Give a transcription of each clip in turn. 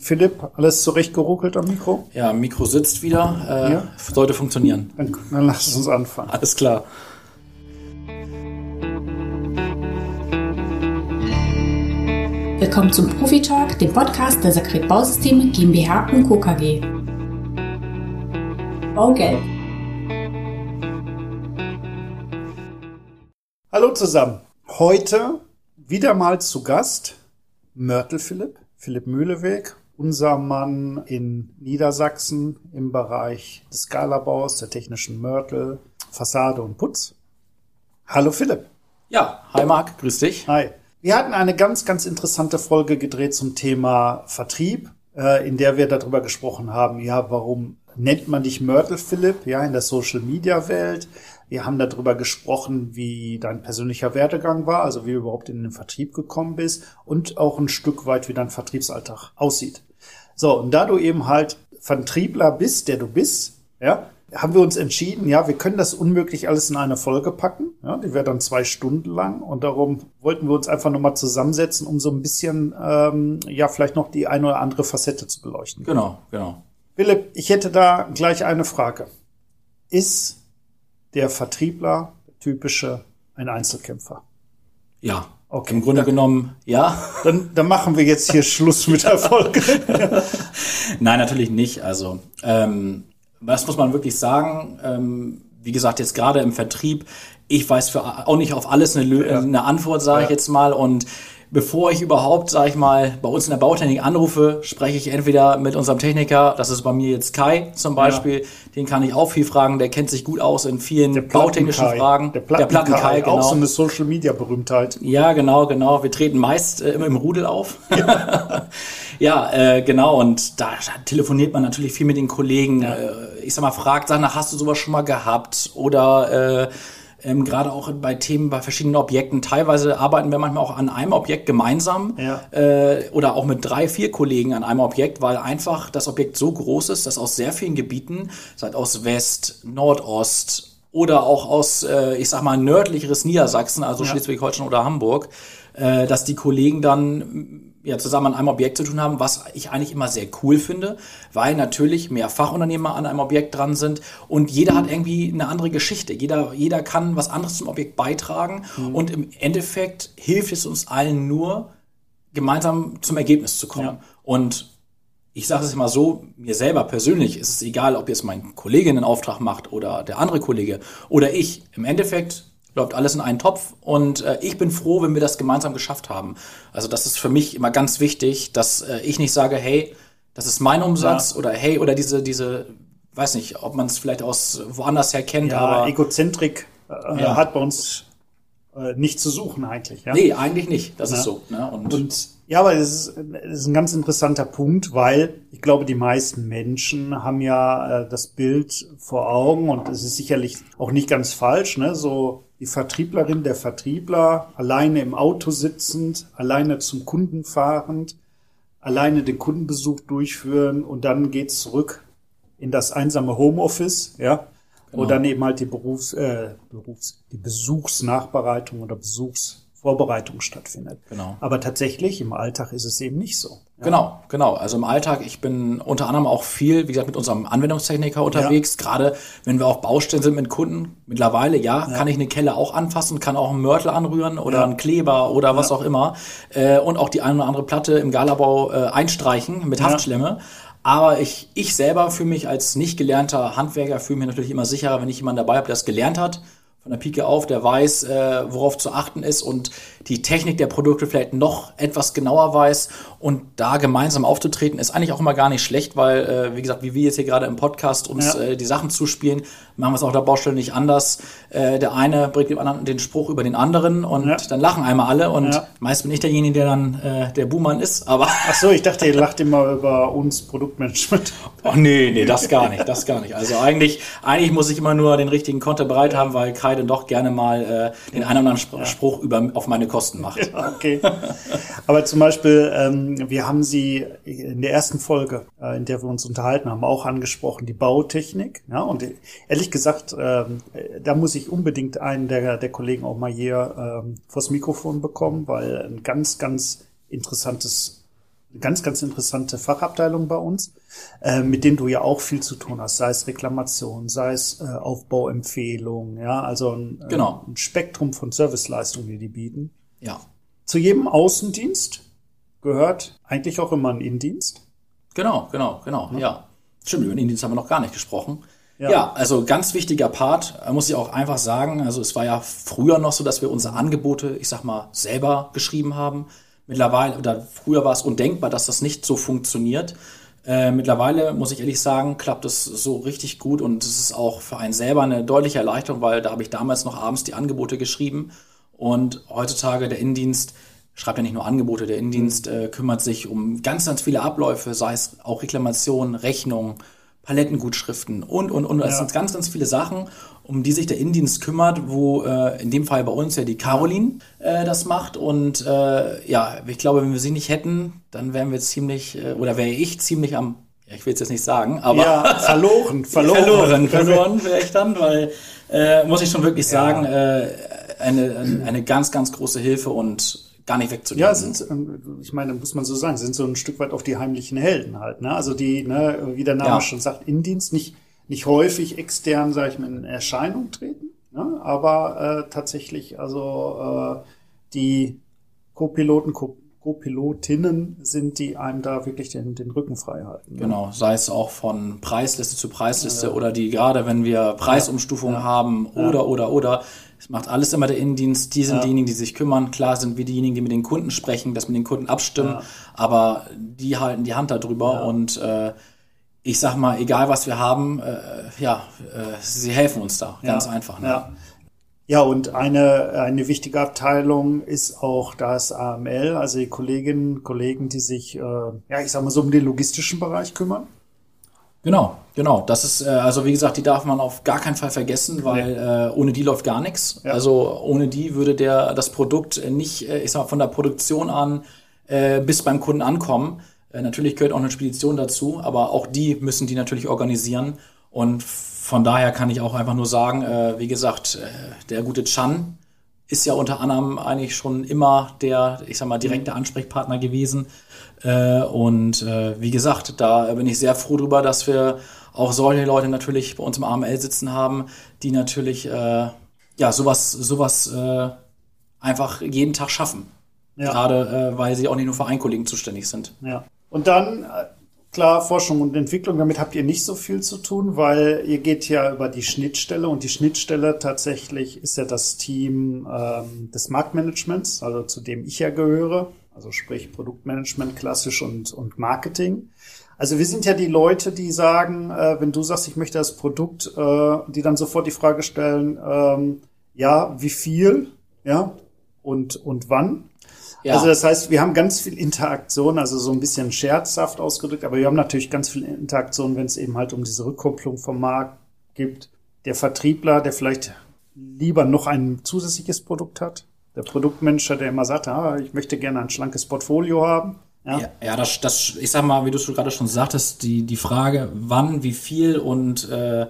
Philipp, alles zurechtgeruckelt am Mikro? Ja, Mikro sitzt wieder. Äh, ja? Sollte funktionieren. Dann, dann lass es uns anfangen. Alles klar. Willkommen zum Profi Talk, dem Podcast der Sakret Bausysteme GmbH und Co. KG. Baugeld. Hallo zusammen. Heute wieder mal zu Gast Mörtel Philipp, Philipp Mühleweg, unser Mann in Niedersachsen im Bereich des Skalabaus, der technischen Mörtel, Fassade und Putz. Hallo Philipp. Ja, hi Marc, grüß dich. Hi. Wir hatten eine ganz, ganz interessante Folge gedreht zum Thema Vertrieb, äh, in der wir darüber gesprochen haben, ja, warum nennt man dich Mörtel Philipp, ja, in der Social Media Welt? Wir haben darüber gesprochen, wie dein persönlicher Werdegang war, also wie du überhaupt in den Vertrieb gekommen bist und auch ein Stück weit, wie dein Vertriebsalltag aussieht. So, und da du eben halt Vertriebler bist, der du bist, ja, haben wir uns entschieden, ja, wir können das unmöglich alles in eine Folge packen. Ja, die wäre dann zwei Stunden lang und darum wollten wir uns einfach nochmal zusammensetzen, um so ein bisschen, ähm, ja, vielleicht noch die eine oder andere Facette zu beleuchten. Genau, genau. Philipp, ich hätte da gleich eine Frage. Ist der Vertriebler, der typische, ein Einzelkämpfer. Ja. Okay. Im Grunde dann, genommen, ja. Dann, dann machen wir jetzt hier Schluss mit der Folge. Nein, natürlich nicht. Also, ähm, was muss man wirklich sagen? Ähm, wie gesagt, jetzt gerade im Vertrieb, ich weiß für auch nicht auf alles eine, ja. eine Antwort, sage ja. ich jetzt mal. Und bevor ich überhaupt, sage ich mal, bei uns in der Bautechnik anrufe, spreche ich entweder mit unserem Techniker, das ist bei mir jetzt Kai zum Beispiel, ja. den kann ich auch viel fragen, der kennt sich gut aus in vielen bautechnischen Fragen. Der Platten, der Platten Kai, Kai, genau. Auch so eine Social Media Berühmtheit. Ja, genau, genau. Wir treten meist äh, immer im Rudel auf. Ja, ja äh, genau. Und da, da, telefoniert man natürlich viel mit den Kollegen. Ja. Äh, ich sag mal, fragt, sag, hast du sowas schon mal gehabt? Oder äh, ähm, gerade auch bei Themen bei verschiedenen Objekten. Teilweise arbeiten wir manchmal auch an einem Objekt gemeinsam ja. äh, oder auch mit drei, vier Kollegen an einem Objekt, weil einfach das Objekt so groß ist, dass aus sehr vielen Gebieten, seit aus West, Nordost oder auch aus, äh, ich sag mal, nördlicheres Niedersachsen, also ja. Schleswig-Holstein oder Hamburg, äh, dass die Kollegen dann ja, zusammen an einem Objekt zu tun haben, was ich eigentlich immer sehr cool finde, weil natürlich mehr Fachunternehmer an einem Objekt dran sind und jeder hat irgendwie eine andere Geschichte. Jeder, jeder kann was anderes zum Objekt beitragen mhm. und im Endeffekt hilft es uns allen nur, gemeinsam zum Ergebnis zu kommen. Ja. Und ich sage es immer so, mir selber persönlich ist es egal, ob jetzt mein Kollege einen Auftrag macht oder der andere Kollege oder ich. Im Endeffekt läuft alles in einen Topf und äh, ich bin froh, wenn wir das gemeinsam geschafft haben. Also das ist für mich immer ganz wichtig, dass äh, ich nicht sage, hey, das ist mein Umsatz ja. oder hey, oder diese, diese, weiß nicht, ob man es vielleicht aus woanders her kennt, ja, aber. Egozentrik äh, ja. hat bei uns äh, nicht zu suchen eigentlich. Ja? Nee, eigentlich nicht. Das ja. ist so. Ne? Und, und ja, aber das ist, das ist ein ganz interessanter Punkt, weil ich glaube, die meisten Menschen haben ja äh, das Bild vor Augen und es ist sicherlich auch nicht ganz falsch, ne? So die Vertrieblerin, der Vertriebler, alleine im Auto sitzend, alleine zum Kunden fahrend, alleine den Kundenbesuch durchführen und dann geht's zurück in das einsame Homeoffice, ja, genau. wo dann eben halt die Berufs, äh, Berufs, die Besuchsnachbereitung oder Besuchs Vorbereitung stattfindet. Genau. Aber tatsächlich im Alltag ist es eben nicht so. Ja. Genau, genau. Also im Alltag, ich bin unter anderem auch viel, wie gesagt, mit unserem Anwendungstechniker unterwegs. Ja. Gerade wenn wir auf Baustellen sind mit Kunden. Mittlerweile, ja, ja, kann ich eine Kelle auch anfassen, kann auch einen Mörtel anrühren oder einen Kleber oder was auch immer. Äh, und auch die eine oder andere Platte im Galabau äh, einstreichen mit Haftschlemme. Aber ich, ich selber fühle mich als nicht gelernter Handwerker, fühle mich natürlich immer sicherer, wenn ich jemanden dabei habe, der das gelernt hat von der Pike auf, der weiß, äh, worauf zu achten ist und die Technik der Produkte vielleicht noch etwas genauer weiß und da gemeinsam aufzutreten, ist eigentlich auch immer gar nicht schlecht, weil, äh, wie gesagt, wie wir jetzt hier gerade im Podcast uns ja. äh, die Sachen zuspielen, machen wir es auch der Baustelle nicht anders. Äh, der eine bringt dem anderen den Spruch über den anderen und ja. dann lachen einmal alle und ja. meist bin ich derjenige, der dann äh, der Buhmann ist, aber. Ach so, ich dachte, ihr lacht immer über uns Produktmanagement. Ach nee, nee, das gar nicht, das gar nicht. Also eigentlich, eigentlich muss ich immer nur den richtigen Konter bereit haben, weil Kai dann doch gerne mal äh, den einen oder anderen Spruch über, auf meine Kosten macht. Okay. Aber zum Beispiel, ähm, wir haben sie in der ersten Folge, äh, in der wir uns unterhalten haben, auch angesprochen, die Bautechnik. Ja, und ehrlich gesagt, ähm, da muss ich unbedingt einen der, der Kollegen auch mal hier ähm, vors Mikrofon bekommen, weil ein ganz, ganz interessantes ganz, ganz interessante Fachabteilung bei uns, äh, mit denen du ja auch viel zu tun hast, sei es Reklamation, sei es äh, Aufbauempfehlungen, ja, also ein, äh, Genau. ein Spektrum von Serviceleistungen, die die bieten. Ja. Zu jedem Außendienst gehört eigentlich auch immer ein Innendienst. Genau, genau, genau, ja. Stimmt, über den Indienst haben wir noch gar nicht gesprochen. Ja. Ja. also ganz wichtiger Part, äh, muss ich auch einfach sagen. Also es war ja früher noch so, dass wir unsere Angebote, ich sag mal, selber geschrieben haben. Mittlerweile, oder früher war es undenkbar, dass das nicht so funktioniert. Äh, mittlerweile muss ich ehrlich sagen, klappt es so richtig gut und es ist auch für einen selber eine deutliche Erleichterung, weil da habe ich damals noch abends die Angebote geschrieben und heutzutage der Innendienst schreibt ja nicht nur Angebote, der Innendienst äh, kümmert sich um ganz, ganz viele Abläufe, sei es auch Reklamationen, Rechnungen, Palettengutschriften und, und, und. Das Ja. sind ganz, ganz viele Sachen, um die sich der Innendienst kümmert, wo äh, in dem Fall bei uns ja die Caroline äh, das macht. Und äh, ja, ich glaube, wenn wir sie nicht hätten, dann wären wir ziemlich, äh, oder wäre ich ziemlich am, ja, ich will es jetzt nicht sagen, aber Ja, verloren, verloren. verloren, verloren wäre ich dann, weil, äh, muss ich schon wirklich sagen, eine, eine, eine ganz, ganz große Hilfe und gar nicht wegzudenken. Ja, sind, ähm, ich meine, muss man so sagen, sind so ein Stück weit auch die heimlichen Helden halt, ne? Also die, ne, wie der Name Ja. schon sagt, Indienst nicht, nicht häufig extern, sage ich mal, in Erscheinung treten, ne? aber äh, tatsächlich, also äh, die Co-Piloten, Co- Co-Pilotinnen sind, die einem da wirklich den, den Rücken frei halten. Ne? Genau, sei es auch von Preisliste zu Preisliste oder die gerade, wenn wir Preisumstufungen haben oder, oder, oder. Es macht alles immer der Innendienst. Die sind Ja. diejenigen, die sich kümmern. Klar sind wir diejenigen, die mit den Kunden sprechen, das mit den Kunden abstimmen. Ja. Aber die halten die Hand darüber Ja. und äh, ich sag mal, egal was wir haben, äh, ja, äh, sie helfen uns da. Ganz einfach. Ne? Ja. ja, und eine, eine wichtige Abteilung ist auch das AML, also die Kolleginnen und Kollegen, die sich, äh, ja, ich sag mal so um den logistischen Bereich kümmern. Genau, genau. Das ist, äh, also wie gesagt, die darf man auf gar keinen Fall vergessen, weil äh, ohne die läuft gar nichts. Ja. Also ohne die würde der das Produkt äh, nicht, äh, ich sag mal, von der Produktion an äh, bis beim Kunden ankommen. Äh, natürlich gehört auch eine Spedition dazu, aber auch die müssen die natürlich organisieren. Und von daher kann ich auch einfach nur sagen, wie gesagt, der gute Chan ist ja unter anderem eigentlich schon immer der, ich sag mal, direkte Ansprechpartner gewesen. Äh, und äh, wie gesagt, da bin ich sehr froh drüber, dass wir auch solche Leute natürlich bei uns im AML sitzen haben, die natürlich äh, ja sowas, sowas äh, einfach jeden Tag schaffen. Ja. Gerade äh, weil sie auch nicht nur für einen Kollegen zuständig sind. Ja. Und dann, äh, klar, Forschung und Entwicklung, damit habt ihr nicht so viel zu tun, weil ihr geht ja über die Schnittstelle und die Schnittstelle tatsächlich ist ja das Team ähm, des Marktmanagements, also zu dem ich ja gehöre, also sprich Produktmanagement klassisch und, und Marketing. Also wir sind ja die Leute, die sagen, äh, wenn du sagst, ich möchte das Produkt, äh, die dann sofort die Frage stellen, ähm, ja, wie viel, ja, und, und wann. Ja. Also das heißt, wir haben ganz viel Interaktion, also so ein bisschen scherzhaft ausgedrückt, aber wir haben natürlich ganz viel Interaktion, wenn es eben halt um diese Rückkopplung vom Markt gibt. Der Vertriebler, der vielleicht lieber noch ein zusätzliches Produkt hat. Der Produktmanager, der immer sagt, ah, ich möchte gerne ein schlankes Portfolio haben. Ja, Ja, ja das, das, ich sag mal, wie du es gerade schon sagtest, die, die Frage, wann, wie viel und äh,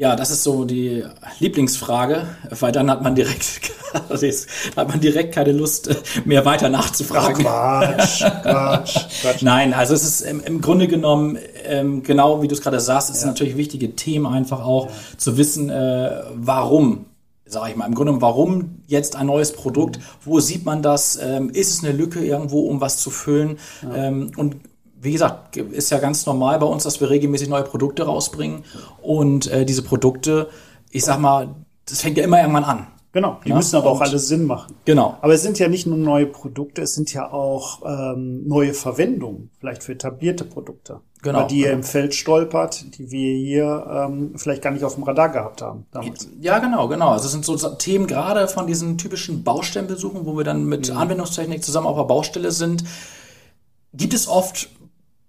ja, das ist so die Lieblingsfrage, weil dann hat man direkt, hat man direkt keine Lust äh, mehr weiter nachzufragen. Quatsch, Quatsch, Quatsch. Nein, also es ist im, im Grunde genommen, ähm, genau wie du es gerade sagst, es ist natürlich wichtige Themen einfach auch zu wissen, äh, warum, sage ich mal, im Grunde genommen, warum jetzt ein neues Produkt, wo sieht man das, ähm, ist es eine Lücke irgendwo, um was zu füllen ähm, und wie gesagt, ist ja ganz normal bei uns, dass wir regelmäßig neue Produkte rausbringen und äh, diese Produkte, ich sag mal, das fängt ja immer irgendwann an. Genau, die Ja, müssen aber auch und- alle Sinn machen. Genau. Aber es sind ja nicht nur neue Produkte, es sind ja auch ähm, neue Verwendungen, vielleicht für etablierte Produkte. Genau, Über die ihr genau. im Feld stolpert, die wir hier ähm, vielleicht gar nicht auf dem Radar gehabt haben damals. Ja, genau, genau. Also es sind so Themen gerade von diesen typischen Baustellenbesuchen, wo wir dann mit Anwendungstechnik zusammen auf der Baustelle sind, gibt es oft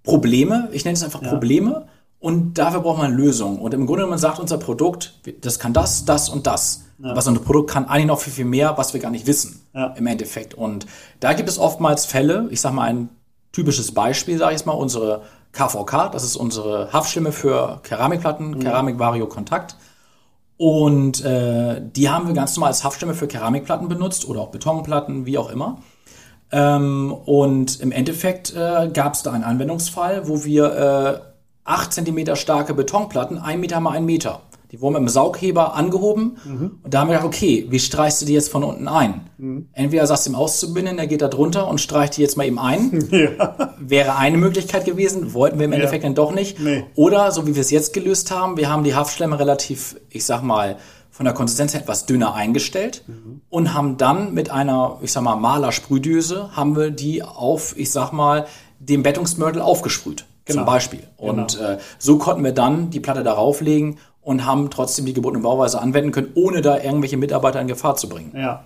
Probleme, ich nenne es einfach Probleme, und dafür braucht man Lösungen. Und im Grunde genommen sagt unser Produkt, das kann das, das und das. Was unser Produkt kann eigentlich noch viel, viel mehr, was wir gar nicht wissen Ja. im Endeffekt. Und da gibt es oftmals Fälle, ich sage mal ein typisches Beispiel, sage ich jetzt mal, unsere KVK, das ist unsere Haftschlimme für Keramikplatten, Keramik Vario Kontakt. Und äh, die haben wir ganz normal als Haftstimme für Keramikplatten benutzt oder auch Betonplatten, wie auch immer. Ähm, und im Endeffekt äh, gab es da einen Anwendungsfall, wo wir äh, 8 cm starke Betonplatten, 1 Meter mal 1 Meter. Die wurden mit dem Saugheber angehoben mhm. und da haben wir gedacht, okay, wie streichst du die jetzt von unten ein? Mhm. Entweder sagst du ihm Auszubindenden, der geht da drunter und streicht die jetzt mal eben ein. Ja. Wäre eine Möglichkeit gewesen, wollten wir im Endeffekt ja. dann doch nicht. Nee. Oder, so wie wir es jetzt gelöst haben, wir haben die Haftschlemme relativ, ich sag mal, von der Konsistenz her etwas dünner eingestellt mhm. und haben dann mit einer, ich sag mal, Malersprühdüse, haben wir die auf, ich sag mal, dem Bettungsmörtel aufgesprüht. Genau. Zum Beispiel. Und genau. äh, so konnten wir dann die Platte darauf legen und haben trotzdem die gebotene Bauweise anwenden können, ohne da irgendwelche Mitarbeiter in Gefahr zu bringen. Ja.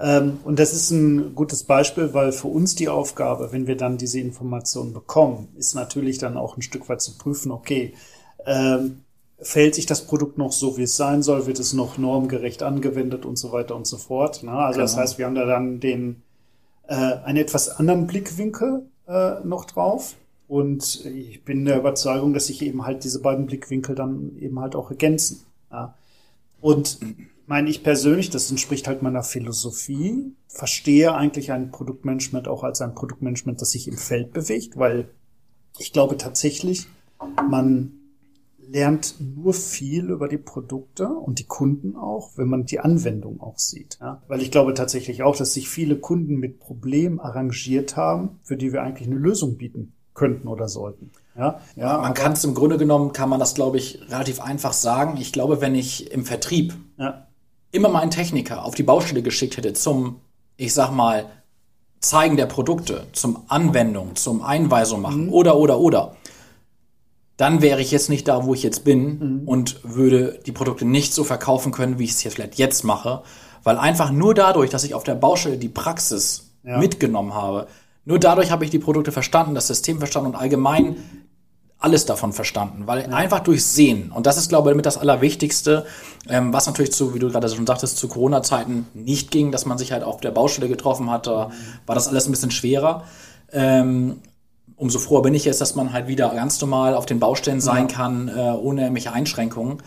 Ähm, und das ist ein gutes Beispiel, weil für uns die Aufgabe, wenn wir dann diese Informationen bekommen, ist natürlich dann auch ein Stück weit zu prüfen, okay, ähm, fällt sich das Produkt noch so, wie es sein soll, wird es noch normgerecht angewendet und so weiter und so fort. Na, also genau. das heißt, wir haben da dann den äh, einen etwas anderen Blickwinkel äh, noch drauf. Und ich bin der Überzeugung, dass sich eben halt diese beiden Blickwinkel dann eben halt auch ergänzen. Ja. Und meine ich persönlich, das entspricht halt meiner Philosophie, verstehe eigentlich ein Produktmanagement auch als ein Produktmanagement, das sich im Feld bewegt, weil ich glaube tatsächlich, man lernt nur viel über die Produkte und die Kunden auch, wenn man die Anwendung auch sieht. Ja? Weil ich glaube tatsächlich auch, dass sich viele Kunden mit Problemen arrangiert haben, für die wir eigentlich eine Lösung bieten könnten oder sollten. Ja, ja man kann es im Grunde genommen, kann man das, glaube ich, relativ einfach sagen. Ich glaube, wenn ich im Vertrieb ja. immer mal einen Techniker auf die Baustelle geschickt hätte zum, ich sag mal, Zeigen der Produkte, zum Anwendung, zum Einweisung machen mhm. oder, oder, oder, dann wäre ich jetzt nicht da, wo ich jetzt bin mhm. und würde die Produkte nicht so verkaufen können, wie ich es jetzt vielleicht jetzt mache, weil einfach nur dadurch, dass ich auf der Baustelle die Praxis ja. mitgenommen habe, nur dadurch habe ich die Produkte verstanden, das System verstanden und allgemein alles davon verstanden, weil ja. einfach durch Sehen, und das ist, glaube ich, mit das Allerwichtigste, ähm, was natürlich zu, wie du gerade schon sagtest, zu Corona-Zeiten nicht ging, dass man sich halt auf der Baustelle getroffen hat, da mhm. war das alles ein bisschen schwerer. Ähm, umso froher bin ich jetzt, dass man halt wieder ganz normal auf den Baustellen sein ja. kann, äh, ohne irgendwelche Einschränkungen.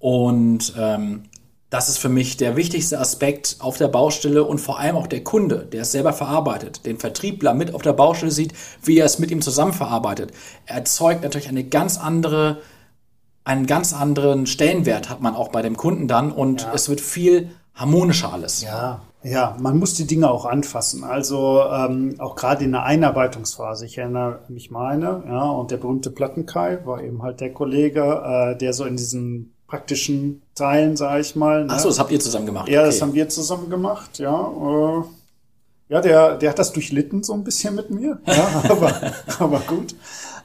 Und ähm, das ist für mich der wichtigste Aspekt auf der Baustelle und vor allem auch der Kunde, der es selber verarbeitet, den Vertriebler mit auf der Baustelle sieht, wie er es mit ihm zusammen verarbeitet. Er erzeugt natürlich eine ganz andere, einen ganz anderen Stellenwert hat man auch bei dem Kunden dann und ja. es wird viel harmonischer alles. Ja, ja, man muss die Dinge auch anfassen. Also ähm, auch gerade in der Einarbeitungsphase. Ich erinnere mich meine, ja, und der berühmte Plattenkai war eben halt der Kollege, äh, der so in diesen praktischen Teilen, sage ich mal. Ne? Ach so, das habt ihr zusammen gemacht. Ja, okay. das haben wir zusammen gemacht, ja. Äh, ja, der, der hat das durchlitten so ein bisschen mit mir. Ja, aber, aber gut.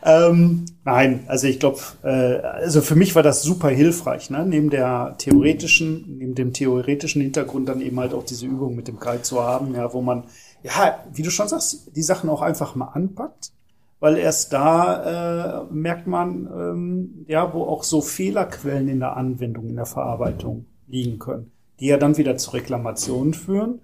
Ähm, nein, also ich glaube, äh, also für mich war das super hilfreich, ne? neben der theoretischen, neben dem theoretischen Hintergrund dann eben halt auch diese Übung mit dem Kite zu haben, ja, wo man, ja, wie du schon sagst, die Sachen auch einfach mal anpackt weil erst da äh, merkt man, ähm, ja, wo auch so Fehlerquellen in der Anwendung, in der Verarbeitung liegen können, die ja dann wieder zu Reklamationen führen,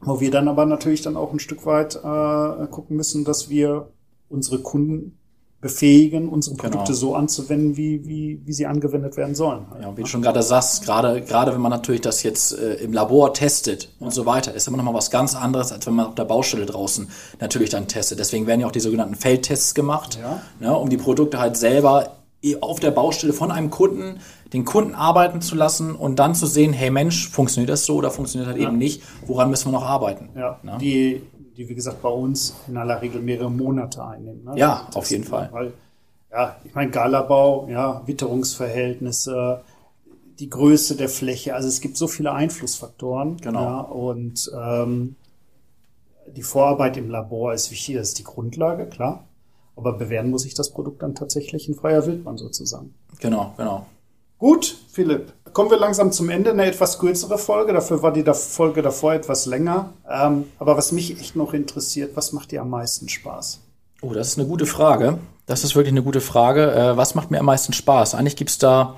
wo wir dann aber natürlich dann auch ein Stück weit äh, gucken müssen, dass wir unsere Kunden befähigen, unsere genau. Produkte genau. so anzuwenden, wie, wie, wie sie angewendet werden sollen. Ja, wie du schon gerade sagst, gerade, gerade wenn man natürlich das jetzt äh, im Labor testet und so weiter, ist immer noch mal was ganz anderes, als wenn man auf der Baustelle draußen natürlich dann testet. Deswegen werden ja auch die sogenannten Feldtests gemacht, ja. ne, um die Produkte halt selber auf der Baustelle von einem Kunden, den Kunden arbeiten zu lassen und dann zu sehen, hey Mensch, funktioniert das so oder funktioniert halt ja. eben nicht? Woran müssen wir noch arbeiten? Ja. Ne? Die die wie gesagt bei uns in aller Regel mehrere Monate einnehmen. Ne? Ja, das auf jeden Fall. Weil, ja, ich meine, Galabau, ja, Witterungsverhältnisse, die Größe der Fläche, also es gibt so viele Einflussfaktoren. Genau. Ja, und ähm, die Vorarbeit im Labor ist wichtig, das ist die Grundlage, klar. Aber bewähren muss ich das Produkt dann tatsächlich in freier Wildbahn sozusagen. Genau, genau. Gut, Philipp. Kommen wir langsam zum Ende, eine etwas kürzere Folge. Dafür war die Folge davor etwas länger. Ähm, aber was mich echt noch interessiert, was macht dir am meisten Spaß? Oh, das ist eine gute Frage. Das ist wirklich eine gute Frage. Äh, was macht mir am meisten Spaß? Eigentlich gibt's da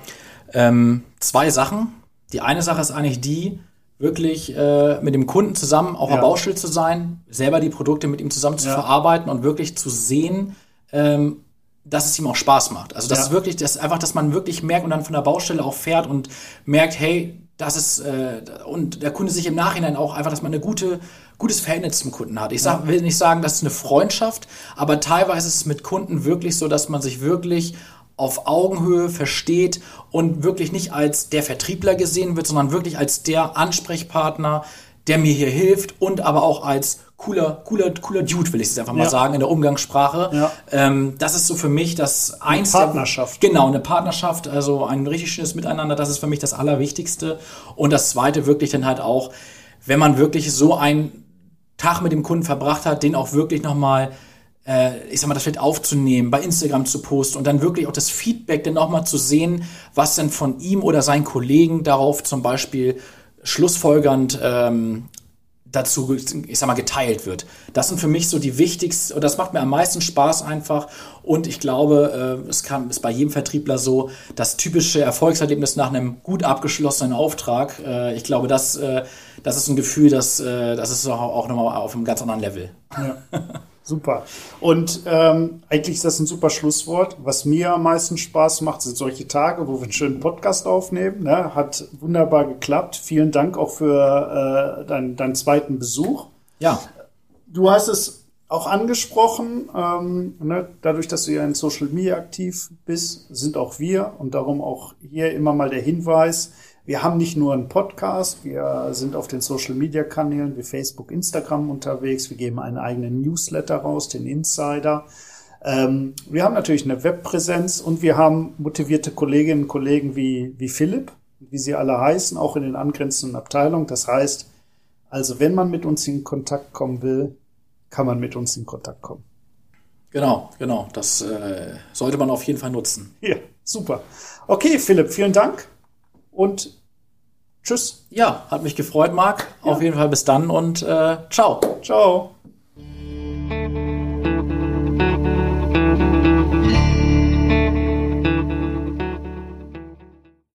ähm, zwei Sachen. Die eine Sache ist eigentlich die, wirklich äh, mit dem Kunden zusammen auf ja. der Baustelle zu sein, selber die Produkte mit ihm zusammen zu ja. verarbeiten und wirklich zu sehen, ähm, dass es ihm auch Spaß macht. Also das ja. ist wirklich, das ist einfach, dass man wirklich merkt und dann von der Baustelle auch fährt und merkt, hey, das ist äh, und der Kunde sich im Nachhinein auch einfach, dass man eine gute gutes Verhältnis zum Kunden hat. Ich sag, will nicht sagen, das ist eine Freundschaft, aber teilweise ist es mit Kunden wirklich so, dass man sich wirklich auf Augenhöhe versteht und wirklich nicht als der Vertriebler gesehen wird, sondern wirklich als der Ansprechpartner, der mir hier hilft und aber auch als cooler, cooler, cooler Dude, will ich es einfach mal Ja. sagen, in der Umgangssprache. Ja. Ähm, das ist so für mich das eins Partnerschaft. Der, genau, eine Partnerschaft, also ein richtig schönes Miteinander, das ist für mich das Allerwichtigste. Und das zweite wirklich dann halt auch, wenn man wirklich so einen Tag mit dem Kunden verbracht hat, den auch wirklich nochmal, äh, ich sag mal, das vielleicht aufzunehmen, bei Instagram zu posten und dann wirklich auch das Feedback dann nochmal zu sehen, was denn von ihm oder seinen Kollegen darauf zum Beispiel schlussfolgernd ähm, dazu, ich sag mal, geteilt wird. Das sind für mich so die wichtigsten, oder das macht mir am meisten Spaß einfach. Und ich glaube, äh, es kann, ist bei jedem Vertriebler so, das typische Erfolgserlebnis nach einem gut abgeschlossenen Auftrag. Äh, ich glaube, das, äh, das ist ein Gefühl, das, das ist auch, auch nochmal auf einem ganz anderen Level. Super. Und ähm, eigentlich ist das ein super Schlusswort. Was mir am meisten Spaß macht, sind solche Tage, wo wir einen schönen Podcast aufnehmen. Ne? Hat wunderbar geklappt. Vielen Dank auch für äh, deinen, deinen zweiten Besuch. Ja, Du hast es auch angesprochen, ähm, ne? dadurch, dass du ja in Social Media aktiv bist, sind auch wir und darum auch hier immer mal der Hinweis, wir haben nicht nur einen Podcast, wir sind auf den Social Media Kanälen wie Facebook, Instagram unterwegs, wir geben einen eigenen Newsletter raus, den Insider. Ähm, wir haben natürlich eine Webpräsenz und wir haben motivierte Kolleginnen und Kollegen wie, wie Philipp, wie sie alle heißen, auch in den angrenzenden Abteilungen. Das heißt, also wenn man mit uns in Kontakt kommen will, kann man mit uns in Kontakt kommen. genau, genau. Das äh, sollte man auf jeden Fall nutzen. Ja, super. Okay, Philipp, vielen Dank und tschüss. Ja, hat mich gefreut, Marc. Auf jeden Fall bis dann und äh, ciao. Ciao.